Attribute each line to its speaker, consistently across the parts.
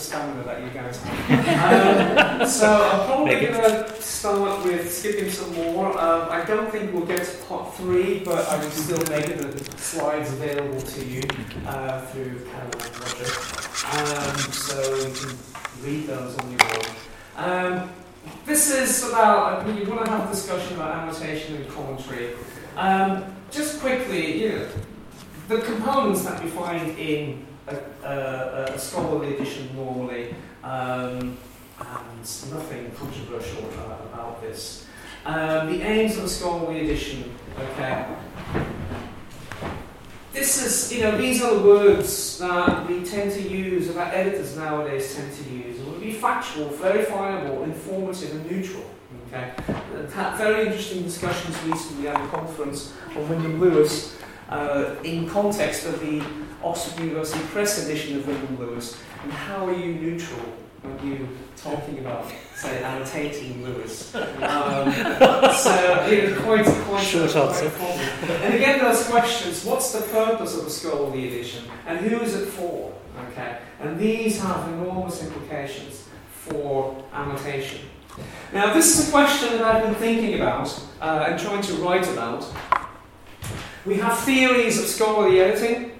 Speaker 1: stamina that you guys have. um, so I'm probably going to start with skipping some more. Um, I don't think we'll get to part three, but I will still make the slides available to you uh, through Caroline Roger. Um, so you can read those on your own. Um, this is about, I mean, you want to have a discussion about annotation and commentary. Um, just quickly, you know, the components that we find in a, a, a scholarly edition normally, um, and nothing controversial uh, about this. Um, the aims of a scholarly edition, okay. This is, you know, these are the words that we tend to use, or that editors nowadays tend to use. It would be factual, verifiable, informative, and neutral. Okay, had very interesting discussions recently at a conference on Wyndham Lewis uh, in context of the Oxford University Press edition of Wyndham Lewis, and how are you neutral when you talking about, say, annotating Lewis? Um, so it quite, quite,
Speaker 2: Short
Speaker 1: quite
Speaker 2: answer.
Speaker 1: And again, those questions: What's the purpose of a scholarly edition, and who is it for? Okay, and these have enormous implications for annotation. Now, this is a question that I've been thinking about uh, and trying to write about. We have theories of scholarly editing.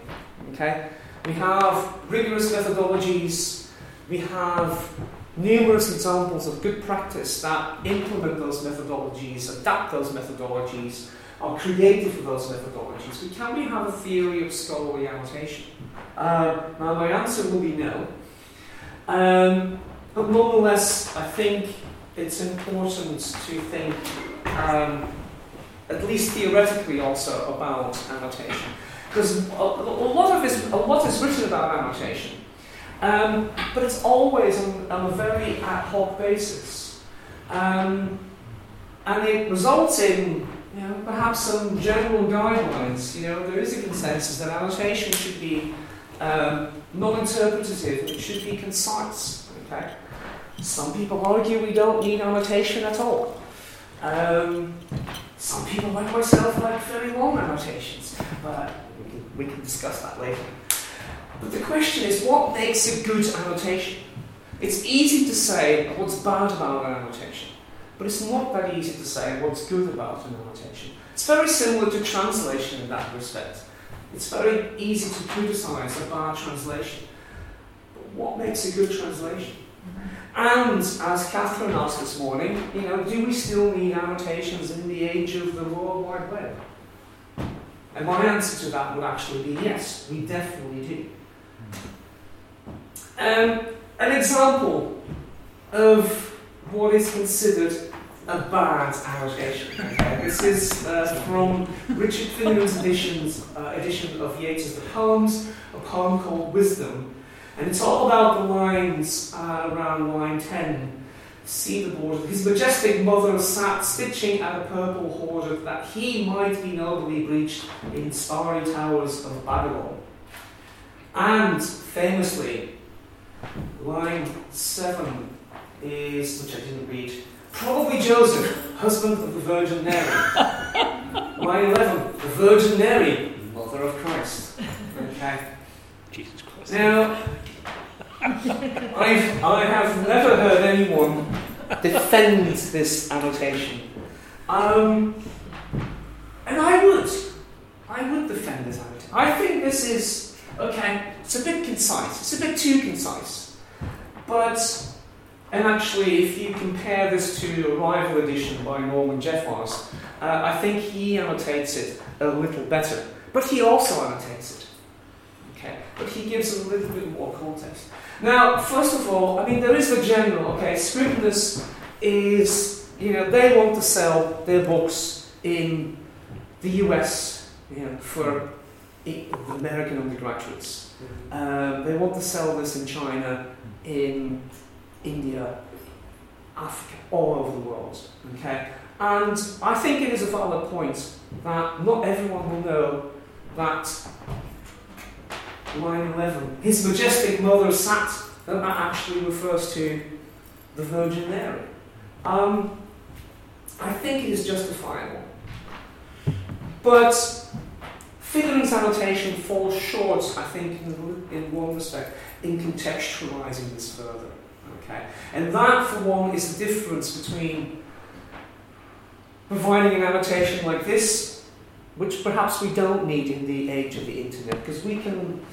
Speaker 1: Okay, we have rigorous methodologies. We have numerous examples of good practice that implement those methodologies, adapt those methodologies, are creative with those methodologies. We can we have a theory of scholarly annotation? Uh, now, my answer will be no. Um, but nonetheless, I think it's important to think, um, at least theoretically, also about annotation, because a, a lot of is a lot is written about annotation, um, but it's always on, on, a very ad hoc basis, um, and it results in you know, perhaps some general guidelines. You know, there is a consensus that annotation should be um, non-interpretative, it should be concise. Okay. Some people argue we don't need annotation at all. Um, some people, like myself, like very long annotations, but we can, we can discuss that later. But the question is, what makes a good annotation? It's easy to say what's bad about an annotation, but it's not that easy to say what's good about an annotation. It's very similar to translation in that respect. It's very easy to criticize a bad translation, but what makes a good translation? Mm-hmm. And as Catherine asked this morning, you know, do we still need annotations in the age of the World Wide Web? And my answer to that would actually be yes, we definitely do. Um, an example of what is considered a bad annotation. This is uh, from Richard Finneran's editions, uh, edition of Yeats's The Poems, a poem called Wisdom. And it's all about the lines uh, around line 10. See the border. His majestic mother sat stitching at a purple hoard that he might be nobly breeched in starry towers of Babylon. And famously, line 7 is, which I didn't read, probably Joseph, husband of the Virgin Mary. line 11, the Virgin Mary, mother of Christ. Okay.
Speaker 2: Jesus Christ.
Speaker 1: Now, I've, I have never heard anyone defend this annotation. Um, and I would. I would defend this annotation. I think this is, okay, it's a bit concise. It's a bit too concise. But, and actually, if you compare this to a rival edition by Norman Jeffares, uh, I think he annotates it a little better. But he also annotates it. But he gives a little bit more context. Now, first of all, I mean, there is the general, okay, Scribner's is, you know, they want to sell their books in the US, you know, for American undergraduates. Um, they want to sell this in China, in India, Africa, all over the world, okay? And I think it is a valid point that not everyone will know that line 11. His majestic mother sat, that actually refers to the Virgin Mary. Um, I think it is justifiable. But Finneran's annotation falls short, I think, in, in one respect, in contextualizing this further. Okay? And that, for one, is the difference between providing an annotation like this, which perhaps we don't need in the age of the internet, because we can,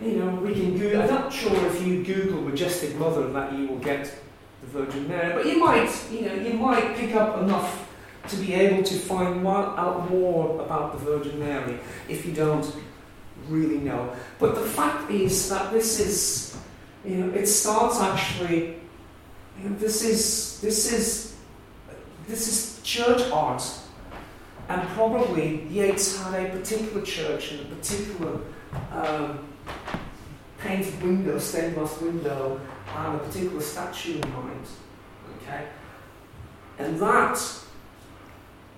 Speaker 1: you know, we can Google. I'm not sure if you Google majestic mother that you will get the Virgin Mary, but you might, you know, you might pick up enough to be able to find out more about the Virgin Mary if you don't really know. But the fact is that this is, you know, it starts actually. You know, this is this is this is church art, and probably Yeats had a particular church and a particular um, painted window, stained glass window, and a particular statue in mind. Okay, and that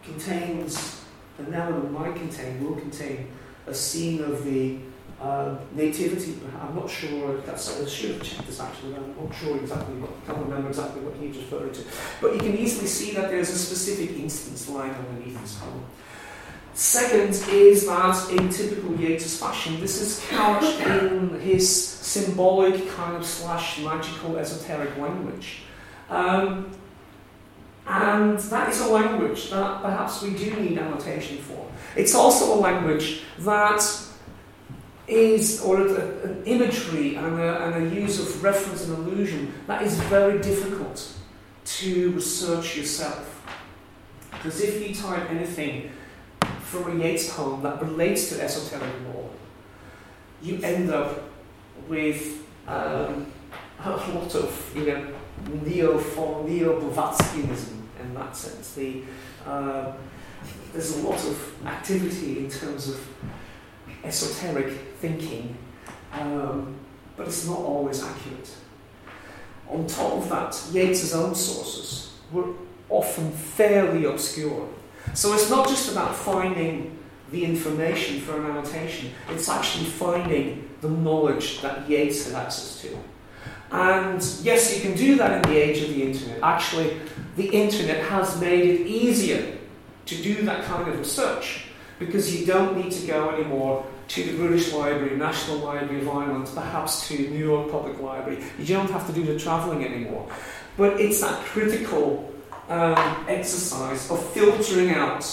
Speaker 1: contains an element might contain will contain a scene of the uh, nativity. I'm not sure. If that's I should have checked this actually. I'm not sure exactly. What, I can't remember exactly what he was referring to. But you can easily see that there's a specific instance lying underneath this poem. Second is that in typical Yeats fashion, this is couched in his symbolic kind of slash magical esoteric language. Um, and that is a language that perhaps we do need annotation for. It's also a language that is, or an imagery and a, and a use of reference and allusion that is very difficult to research yourself. Because if you type anything from a Yeats poem that relates to esoteric law, you end up with um, a lot of you know neo neo Blavatskyism in that sense. The, uh, there's a lot of activity in terms of esoteric thinking, um, but it's not always accurate. On top of that, Yeats's own sources were often fairly obscure. So it's not just about finding the information for an annotation, it's actually finding the knowledge that Yeats had access to. And yes, you can do that in the age of the internet. Actually, the internet has made it easier to do that kind of research because you don't need to go anymore to the British Library, National Library of Ireland, perhaps to New York Public Library. You don't have to do the travelling anymore. But it's that critical um, exercise of filtering out